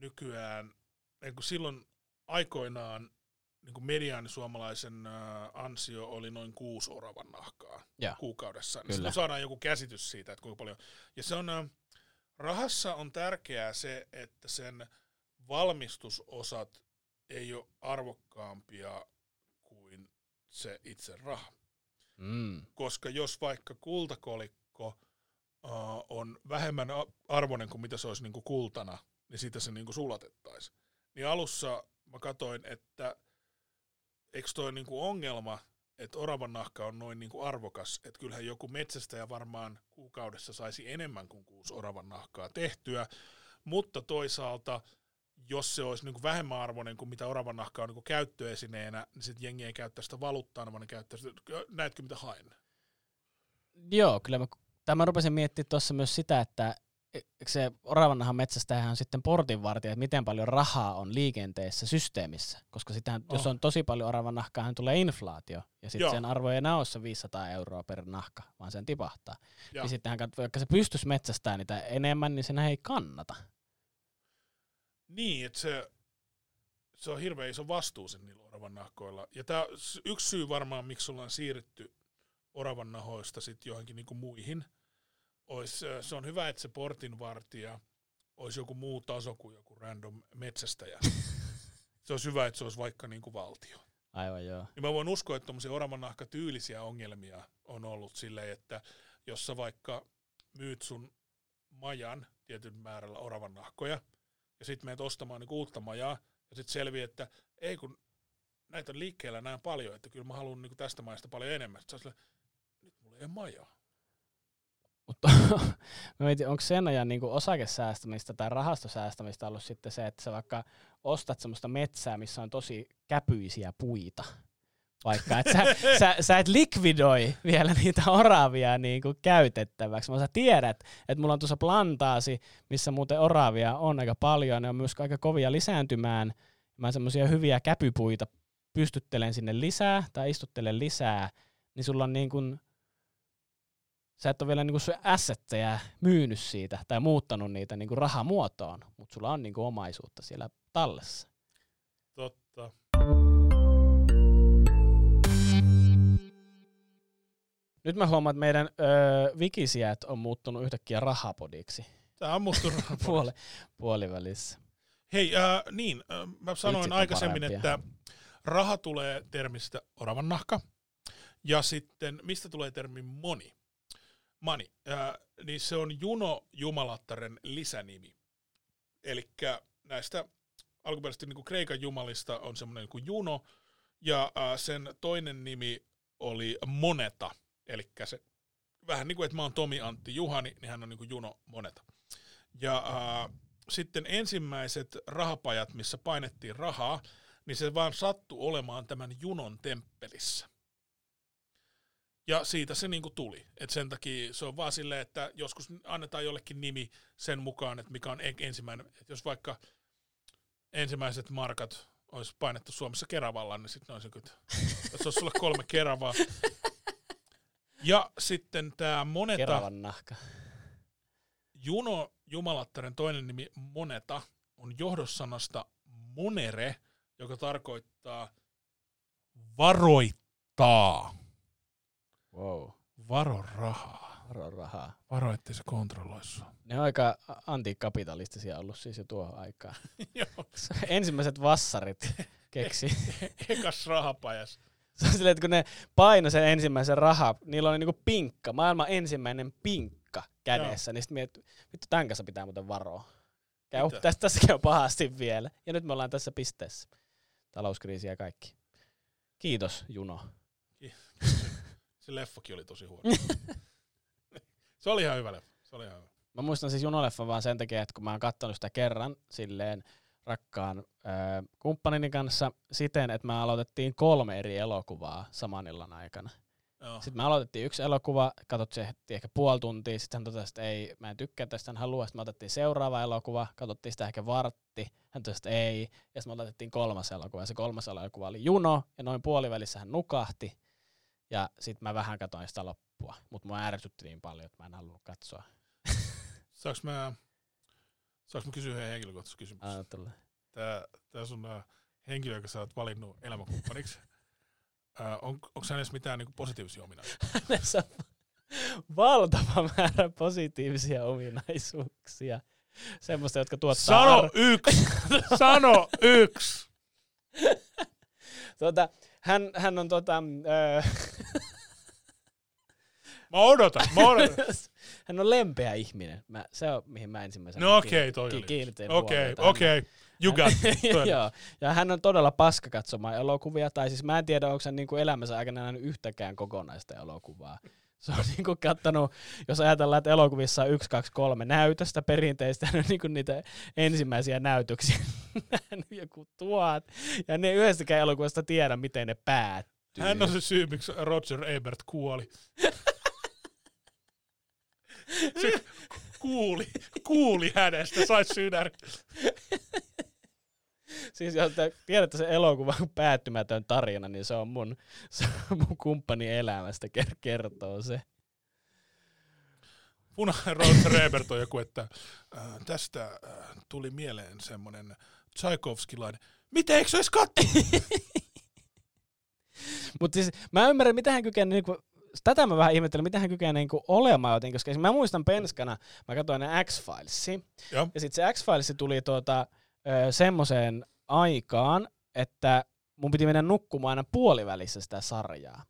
nykyään, niin kuin silloin aikoinaan niin kuin mediaani suomalaisen ansio oli noin kuusi oravan nahkaa ja. kuukaudessa. Niin sitten saadaan joku käsitys siitä, että kuinka paljon. Ja se on, rahassa on tärkeää se, että sen valmistusosat ei ole arvokkaampia kuin se itse raha. Mm. Koska jos vaikka kultakolikko uh, on vähemmän arvoinen kuin mitä se olisi niin kuin kultana, niin siitä se niin kuin sulatettaisiin. Niin alussa mä katoin, että eikö toi niin kuin ongelma, että oravan nahka on noin niin kuin arvokas, että kyllähän joku metsästäjä varmaan kuukaudessa saisi enemmän kuin kuusi oravan nahkaa tehtyä, mutta toisaalta jos se olisi niin kuin vähemmän arvoinen kuin mitä oravan nahka on niin kuin käyttöesineenä, niin sitten jengi ei käyttää sitä valuuttaa, vaan ne käyttää sitä, näetkö mitä haen? Joo, kyllä mä, tai mä rupesin miettimään tuossa myös sitä, että se oravannahan metsästäjähän on sitten portinvartija, että miten paljon rahaa on liikenteessä systeemissä, koska sitähän, oh. jos on tosi paljon oravan nahkaa, tulee inflaatio, ja sitten Joo. sen arvo ei enää ole se 500 euroa per nahka, vaan sen tipahtaa. Ja. Ja sittenhän, vaikka se pystyisi metsästämään niitä enemmän, niin sen ei kannata. Niin, että se, se on hirveän iso vastuu sen niillä oravan nahkoilla. Ja tää, yksi syy varmaan, miksi ollaan siirrytty oravan nahoista sitten johonkin niinku muihin, ois, ö, se on hyvä, että se portinvartija olisi joku muu taso kuin joku random metsästäjä. [LAUGHS] se olisi hyvä, että se olisi vaikka niinku valtio. Aivan joo. Niin mä voin uskoa, että tuommoisia oravan nahka tyylisiä ongelmia on ollut silleen, että jos sä vaikka myyt sun majan tietyn määrällä oravan nahkoja, ja sitten menet ostamaan niinku uutta majaa, ja sitten selviää, että ei kun näitä on liikkeellä näin paljon, että kyllä mä haluan niinku tästä majasta paljon enemmän. Sitten sä nyt mulla ei ole majaa. Mutta [LAUGHS] mä mietin, onko sen ajan niin osakesäästämistä tai rahastosäästämistä ollut sitten se, että sä vaikka ostat semmoista metsää, missä on tosi käpyisiä puita. Vaikka, että sä, [LAUGHS] sä, sä, et likvidoi vielä niitä oravia niin kuin käytettäväksi, vaan sä tiedät, että mulla on tuossa plantaasi, missä muuten oravia on aika paljon, ne on myös aika kovia lisääntymään. Mä semmoisia hyviä käpypuita pystyttelen sinne lisää tai istuttelen lisää, niin sulla on niin kuin sä et ole vielä niinku assetteja myynyt siitä tai muuttanut niitä niinku rahamuotoon, mutta sulla on niinku omaisuutta siellä tallessa. Totta. Nyt mä huomaan, että meidän öö, wikisijät on muuttunut yhtäkkiä rahapodiksi Tää on musta [LAUGHS] Puoli, puolivälissä. Hei, äh, niin, äh, mä sanoin aikaisemmin, parempia. että raha tulee termistä oravan nahka, ja sitten mistä tulee termi moni? Mani, äh, niin se on Juno Jumalattaren lisänimi. Eli näistä alkuperäisesti niin Kreikan jumalista on semmoinen kuin Juno, ja äh, sen toinen nimi oli Moneta, eli se vähän niin kuin, että mä oon Tomi Antti Juhani, niin hän on niin kuin Juno Moneta. Ja äh, sitten ensimmäiset rahapajat, missä painettiin rahaa, niin se vaan sattui olemaan tämän Junon temppelissä. Ja siitä se niinku tuli. Et sen takia se on vaan silleen, että joskus annetaan jollekin nimi sen mukaan, että mikä on en- ensimmäinen. Et jos vaikka ensimmäiset markat olisi painettu Suomessa Keravalla, niin sitten olisi että jos olisi sulla kolme Keravaa. Ja sitten tämä Moneta, Keravan nahka. Juno Jumalattaren toinen nimi Moneta on johdossanasta monere, joka tarkoittaa varoittaa. Wow. Varo rahaa. Varo rahaa. Varo, ettei se kontrolloi sua. Ne on aika antikapitalistisia ollut siis jo tuohon aikaan. [LAUGHS] Joo, [LAUGHS] Ensimmäiset vassarit keksi. [LAUGHS] ekas rahapajas. Se on silleen, että kun ne paino sen ensimmäisen raha, niillä oli niinku pinkka, maailman ensimmäinen pinkka kädessä, niin sitten mietit, vittu tämän kanssa pitää muuten varoa. Käy, Mitä? tässä käy pahasti vielä. Ja nyt me ollaan tässä pisteessä. Talouskriisi ja kaikki. Kiitos, Juno. Se leffakin oli tosi huono. [LAUGHS] se oli ihan hyvä leffa. Se oli ihan hyvä. Mä muistan siis Junoleffa vaan sen takia, että kun mä oon kattonut sitä kerran silleen rakkaan ö, kumppanini kanssa siten, että me aloitettiin kolme eri elokuvaa saman illan aikana. Joo. Sitten me aloitettiin yksi elokuva, katsottiin ehkä puoli tuntia, sitten hän totesi, että ei, mä en tykkää tästä, hän haluaa, sitten me otettiin seuraava elokuva, katsottiin sitä ehkä vartti, hän totesi, että ei, ja sitten me otettiin kolmas elokuva, ja se kolmas elokuva oli Juno, ja noin puolivälissä hän nukahti, ja sitten mä vähän katsoin sitä loppua, mutta mua ärsytti niin paljon, että mä en halunnut katsoa. [LAUGHS] Saanko mä, saanko mä kysyä yhden henkilökohtaisen kysymyksen? Anna tulla. Tää, tää sun ää, henkilö, joka sä oot valinnut elämäkumppaniksi, [LAUGHS] ää, on, onko hänessä mitään niinku positiivisia ominaisuuksia? [LAUGHS] Hänessä on valtava määrä positiivisia ominaisuuksia. Semmoista, jotka tuottaa Sano ar- yksi! Sano yksi! tuota, hän, hän on tota, öö, [LAUGHS] Mä odotan, mä odotan. [LAUGHS] hän on lempeä ihminen. Mä, se on, mihin mä ensimmäisenä No okei, toi ki- kiinnitin Okei, huomiota. okei. You got. [LAUGHS] Joo, ja hän on todella paska katsomaan elokuvia, tai siis mä en tiedä, onko hän niinku elämänsä aikana nähnyt yhtäkään kokonaista elokuvaa. Se on niinku kattanut, jos ajatellaan, että elokuvissa on yksi, kaksi, kolme näytöstä perinteistä, [LAUGHS] ne on niinku niitä ensimmäisiä näytöksiä [LAUGHS] joku tuhat, ja ne yhdestäkään elokuvasta tiedä, miten ne päättyy. Hän on se syy, miksi Roger Ebert kuoli. [LAUGHS] Se kuuli, kuuli hänestä, sai sydän. Siis jos te tiedätte se elokuvan päättymätön tarina, niin se on mun, se on mun kumppani elämästä ker- kertoo se. Punainen Roger Ebert on joku, että äh, tästä äh, tuli mieleen semmoinen Tchaikovskilainen. Mitä, eikö se edes katso? [LAUGHS] Mutta siis mä ymmärrän, mitä hän kykenee, niinku, tätä mä vähän ihmettelen, mitä hän kykenee niinku olemaan jotenkin, koska mä muistan penskana, mä katsoin ne X-Filesia, Joo. ja sitten se X-Files tuli tuota, ö, semmoiseen aikaan, että mun piti mennä nukkumaan aina puolivälissä sitä sarjaa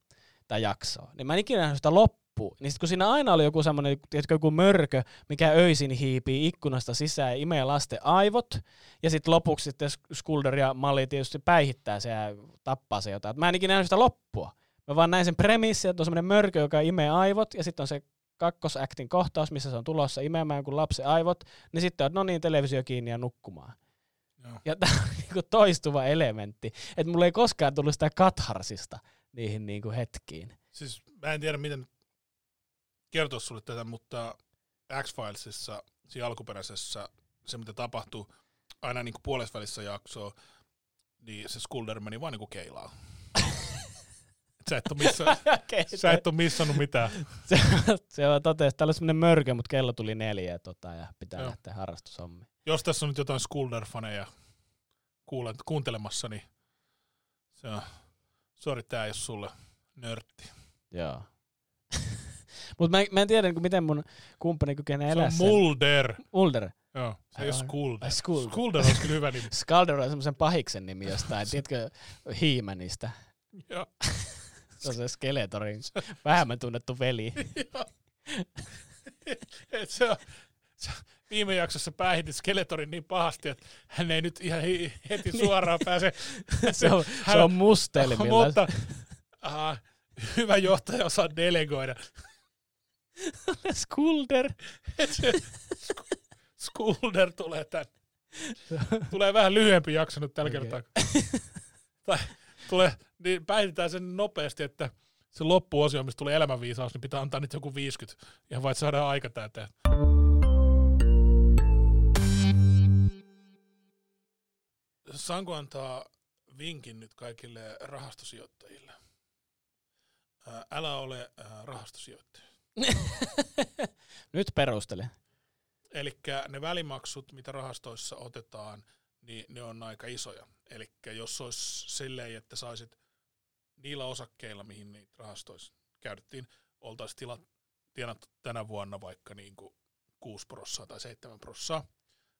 tai jaksoa. Niin mä en ikinä nähnyt sitä loppuun. Niin sit kun siinä aina oli joku semmoinen, tiedätkö, joku mörkö, mikä öisin hiipii ikkunasta sisään ja imee lasten aivot, ja sitten lopuksi sitten Skulder ja Mali tietysti päihittää se ja tappaa se jotain. Mä en ikinä nähnyt sitä loppua. Mä vaan näin sen premissi, että on semmoinen mörkö, joka imee aivot, ja sitten on se kakkosaktin kohtaus, missä se on tulossa imemään kuin lapsen aivot, niin sitten on, no niin, televisio kiinni ja nukkumaan. Joo. Ja tämä on [LAUGHS] niinku toistuva elementti, että mulla ei koskaan tullut sitä katharsista niihin niinku hetkiin. Siis mä en tiedä, miten kertoa sulle tätä, mutta X-Filesissa, siinä alkuperäisessä, se mitä tapahtuu aina niin puolesvälissä jaksoa, niin se Skulder meni vaan niin keilaa. [LAUGHS] Sä et, ole missa, [LAUGHS] sä et ole missannut mitään. se, se on totesi, että täällä on semmoinen mörkö, mutta kello tuli neljä tota, ja pitää Joo. lähteä harrastushommiin. Jos tässä on nyt jotain Skulder-faneja kuuntelemassa, niin se on, sori tää ei ole sulle nörtti. Joo. [LAUGHS] Mutta mä, mä, en tiedä, niin miten mun kumppani kykenee Se elää on sen. Mulder. Mulder. Joo, se ei ole. Skulder. Skulder. Skulder olisi kyllä hyvä nimi. [LAUGHS] Skalder on semmoisen pahiksen nimi jostain, [LAUGHS] tiedätkö, He-Manista. Joo. Se on se Skeletorin vähemmän tunnettu veli. Joo. Se on, se, viime jaksossa päähitit Skeletorin niin pahasti, että hän ei nyt ihan heti suoraan pääse. [LAUGHS] se on, se Hän- on mustelmilla. Mutta aha, hyvä johtaja osaa delegoida. Skulder. Se Skulder tulee tänne. [LAUGHS] Tulee vähän lyhyempi jakso nyt tällä Okei. kertaa. [LAUGHS] Tai tulee, niin päihitetään sen nopeasti, että se loppuosio, mistä tulee elämänviisaus, niin pitää antaa nyt joku 50. Ihan vaan, että saadaan aika täyteen. Saanko antaa vinkin nyt kaikille rahastosijoittajille? Älä ole rahastosijoittaja. [LAUGHS] Nyt perustele. Eli ne välimaksut, mitä rahastoissa otetaan, niin ne on aika isoja. Eli jos olisi silleen, että saisit niillä osakkeilla, mihin niitä rahastoissa käytettiin, oltaisiin tila, tienattu tänä vuonna vaikka niin kuin 6 prossaa tai 7 prossaa,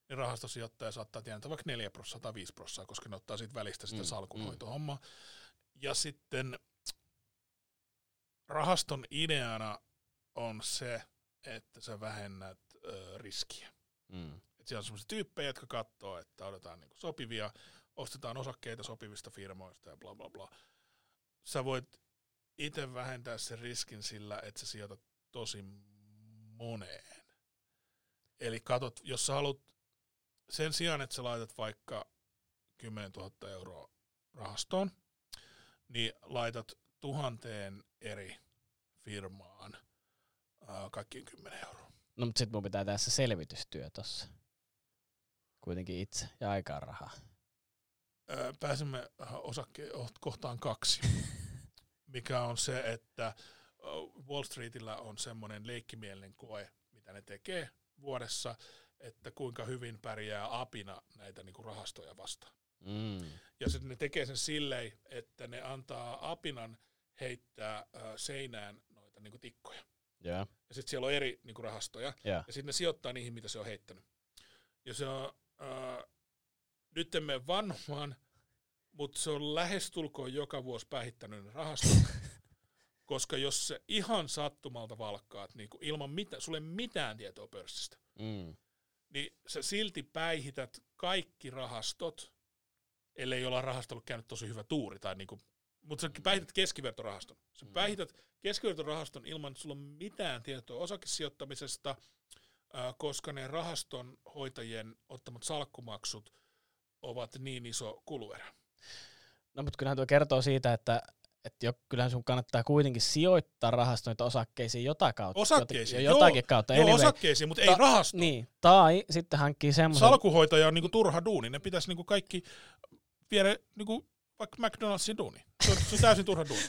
niin rahastosijoittaja saattaa tienata vaikka 4 prossaa tai 5 prossaa, koska ne ottaa siitä välistä sitä Mm, salkunhoitohommaa. Ja sitten rahaston ideana on se, että sä vähennät ö, riskiä. Mm. Et siellä on sellaisia tyyppejä, jotka katsoo, että otetaan niinku sopivia, ostetaan osakkeita sopivista firmoista ja bla bla bla. Sä voit itse vähentää sen riskin sillä, että sä sijoitat tosi moneen. Eli katot, jos sä haluat sen sijaan, että sä laitat vaikka 10 000 euroa rahastoon, niin laitat tuhanteen eri firmaan ää, kaikkiin 10 euroa. No mutta sit mun pitää tehdä se selvitystyö tossa. Kuitenkin itse ja aikaa rahaa. Öö, pääsemme osakkeen kohtaan kaksi, [LAUGHS] mikä on se, että ö, Wall Streetillä on semmoinen leikkimielinen koe, mitä ne tekee vuodessa, että kuinka hyvin pärjää apina näitä niinku rahastoja vastaan. Mm. Ja sitten ne tekee sen silleen, että ne antaa apinan heittää seinään noita niinku tikkoja. Joo. Ja sitten siellä on eri niinku rahastoja, Joo. ja sitten ne sijoittaa niihin, mitä se on heittänyt. Ja se on, äh, nyt emme vannomaan, mutta se on lähestulkoon joka vuosi päihittänyt ne rahastot. [LAUGHS] koska jos se ihan sattumalta valkkaat niin kuin ilman mitä, sulle ei mitään tietoa pörssistä, Mm. Niin sä silti päihität kaikki rahastot, ellei olla rahastolla käynyt tosi hyvä tuuri. Tai niinku, mutta sä päihität keskivertorahaston. Sä Mm. päihität keskivertorahaston ilman, että sulla on mitään tietoa osakesijoittamisesta, koska ne rahaston hoitajien ottamat salkkumaksut ovat niin iso kuluerä. No mutta kyllähän tuo kertoo siitä, että että jo, kyllähän sun kannattaa kuitenkin sijoittaa rahastoita osakkeisiin jotain kautta. Osakkeisiin, Jota- jotakin joo. kautta. Joo, anyway. osakkeisiin, mutta ei Ta- rahasto. Niin, tai sitten hankkii semmoisen... Salkuhoitaja on niinku turha duuni. Ne pitäisi niinku kaikki viedä niinku vaikka McDonald'sin duuni. Se on, se on täysin turha duuni.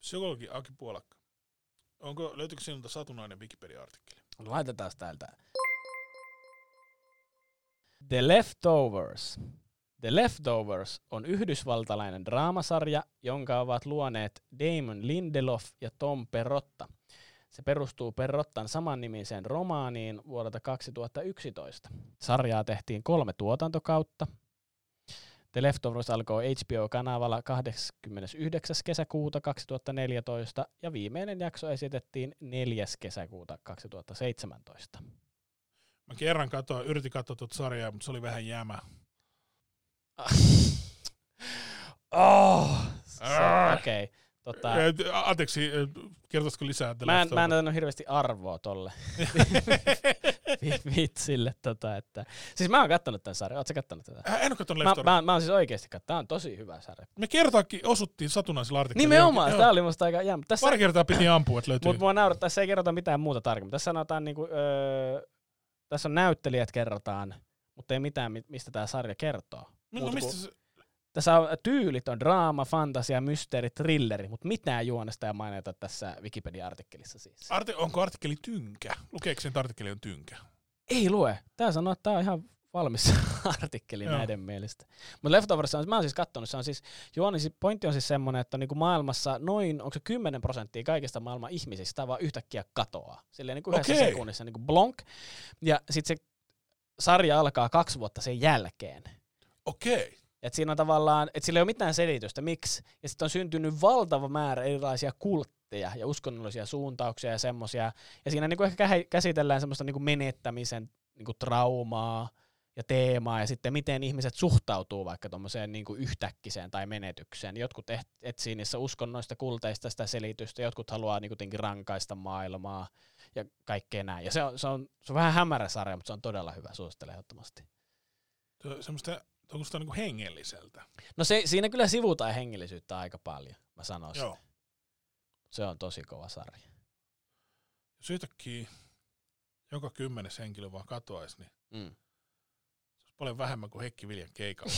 Psykologi Aki Puolakka. Onko, löytyykö sinulta satunnainen Wikipedia-artikkeli? Laitetaan täältä. The Leftovers. The Leftovers on yhdysvaltalainen draamasarja, jonka ovat luoneet Damon Lindelof ja Tom Perrotta. Se perustuu Perrottan samannimiseen romaaniin vuodelta 2011. Sarjaa tehtiin kolme tuotantokautta. The Leftovers alkoi HBO-kanavalla 29. kesäkuuta 2014 ja viimeinen jakso esitettiin 4. kesäkuuta 2017. Mä kerran katsoin, yritin katsoa tuota sarjaa, mutta se oli vähän jämä. [LAUGHS] oh, Ah. Okei. Okay. Tota, Ää, Anteeksi, ää, kertoisiko lisää? Mä, en, mä en antanut hirveästi arvoa tolle [LAUGHS] vi- vitsille. Tota, että. Siis mä oon kattonut tämän sarjan. Ootko sä kattonut tätä? Äh, En ole katsonut Mä, Leftovers. mä, mä oon siis oikeesti kattonut. Tää on tosi hyvä sarja. Me kertaakin osuttiin satunnaisella artikkelilla. Nimenomaan, tää oli musta aika jämä. Tässä, Pari kertaa piti ampua, että löytyy. Mutta mua naurattaa, tässä ei kerrota mitään muuta tarkemmin. Tässä sanotaan, niinku, öö, tässä on näyttelijät kerrotaan, mutta ei mitään, mi- mistä tämä sarja kertoo. No, no, mistä se, Tässä on tyylit on draama, fantasia, mysteeri, thrilleri, mutta mitään juonesta ei mainita tässä Wikipedia-artikkelissa siis. arti, onko artikkeli tynkä? Lukeeko sen, että artikkeli on tynkä? ei lue. Tää sanoo, että tää on ihan valmis [LAUGHS] artikkeli Joo. näiden mielestä. Mutta Leftovers on, mä oon siis kattonut, se on siis, juoni, pointti on siis semmonen, että niinku maailmassa noin, onko se 10 prosenttia kaikista maailman ihmisistä vaan yhtäkkiä katoaa. Silleen niinku yhdessä Okei. sekunnissa niinku blonk. Ja sit se sarja alkaa kaksi vuotta sen jälkeen. Okei. Et siinä on tavallaan, että sillä ei ole mitään selitystä, miksi. Ja sitten on syntynyt valtava määrä erilaisia kultteja ja uskonnollisia suuntauksia ja semmoisia. Ja siinä niinku ehkä kä- käsitellään semmoista niinku menettämisen niinku traumaa ja teemaa ja sitten miten ihmiset suhtautuu vaikka tuommoiseen niinku yhtäkkiseen tai menetykseen. Jotkut et- etsii niissä uskonnoista kulteista sitä selitystä, jotkut haluaa niinku rankaista maailmaa ja kaikkea näin. Ja se on, se on, se on vähän hämärä sarja, mutta se on todella hyvä, suosittelen ehdottomasti. Se on Semmoista, tuntuu niinku hengelliseltä. No se, siinä kyllä sivutaan hengellisyyttä aika paljon, mä sanoisin. Joo. Se on tosi kova sarja. Jos yhtäkkiä joka kymmenes henkilö vaan katoaisi, niin Mm. se olisi paljon vähemmän kuin Heikki Viljan keikalla.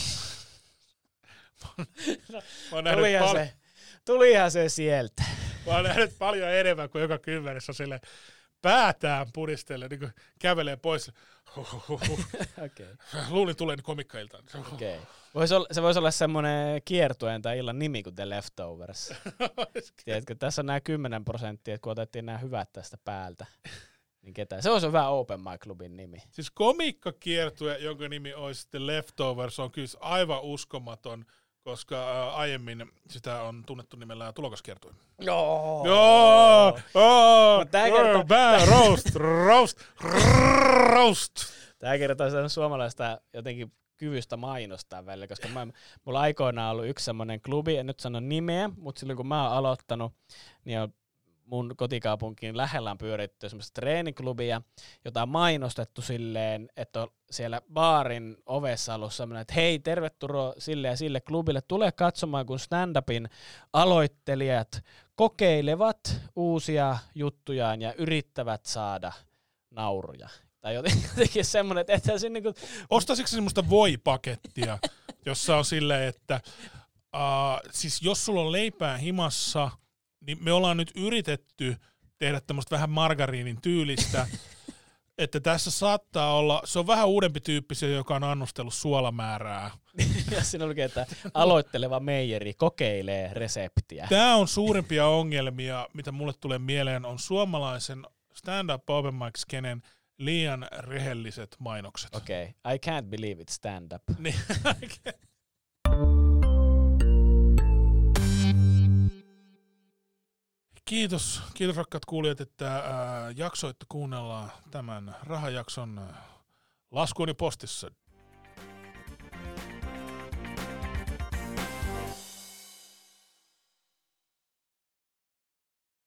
No, [LAUGHS] mä, oon nähnyt Tulihan pal- se, tulihan se sieltä. mä oon nähnyt paljon enemmän kuin joka kymmenes on sille päätään pudistelle, niin kävelee pois. [LAUGHS] Okay. Luulin tulen komikkailtaan. Okay. Vois olla, se voisi olla semmoinen kiertueen tai illan nimi kuin The Leftovers. [LAUGHS] Tiedätkö, tässä on nämä 10 prosenttia, että kun otettiin nämä hyvät tästä päältä, niin ketään. Se olisi hyvä Open Mic Clubin nimi. Siis komikkakiertue, jonka nimi olisi sitten Leftovers, on kyllä aivan uskomaton, koska ää, aiemmin sitä on tunnettu nimellä tulokaskiertue. Joo. Joo! Oh, tää bad, roast, roast, roast. Tämä kertoo sitä suomalaista jotenkin kyvystä mainostaa välillä, koska mä, mulla aikoinaan ollut yksi semmoinen klubi, en nyt sano nimeä, mutta silloin kun mä oon aloittanut, niin on mun kotikaupunkiin lähellä on pyöritty semmoista treeniklubia, jota on mainostettu silleen, että on siellä baarin ovessa ollut semmoinen, että hei, tervetuloa sille ja sille klubille, tule katsomaan, kun stand-upin aloittelijat kokeilevat uusia juttujaan ja yrittävät saada nauruja. Tai joten- [LAUGHS] jotenkin semmoinen, että ethän siinä niinku, Ostaisitko semmoista voi-pakettia, jossa on silleen, että uh, siis jos sulla on leipää himassa, niin me ollaan nyt yritetty tehdä tämmöistä vähän margariinin tyylistä, [LAUGHS] että tässä saattaa olla, se on vähän uudempi tyyppi se, joka on annostellut suolamäärää. [LAUGHS] ja siinä lukee, että aloitteleva meijeri kokeilee reseptiä. Tämä on suurimpia ongelmia, mitä mulle tulee mieleen, on suomalaisen stand-up open mic skenen liian rehelliset mainokset. Okei, okay. I can't believe it stand [LAUGHS] Kiitos, kiitos rakkaat kuulijat, että ää, jaksoitte kuunnella tämän rahajakson laskuuni postissa.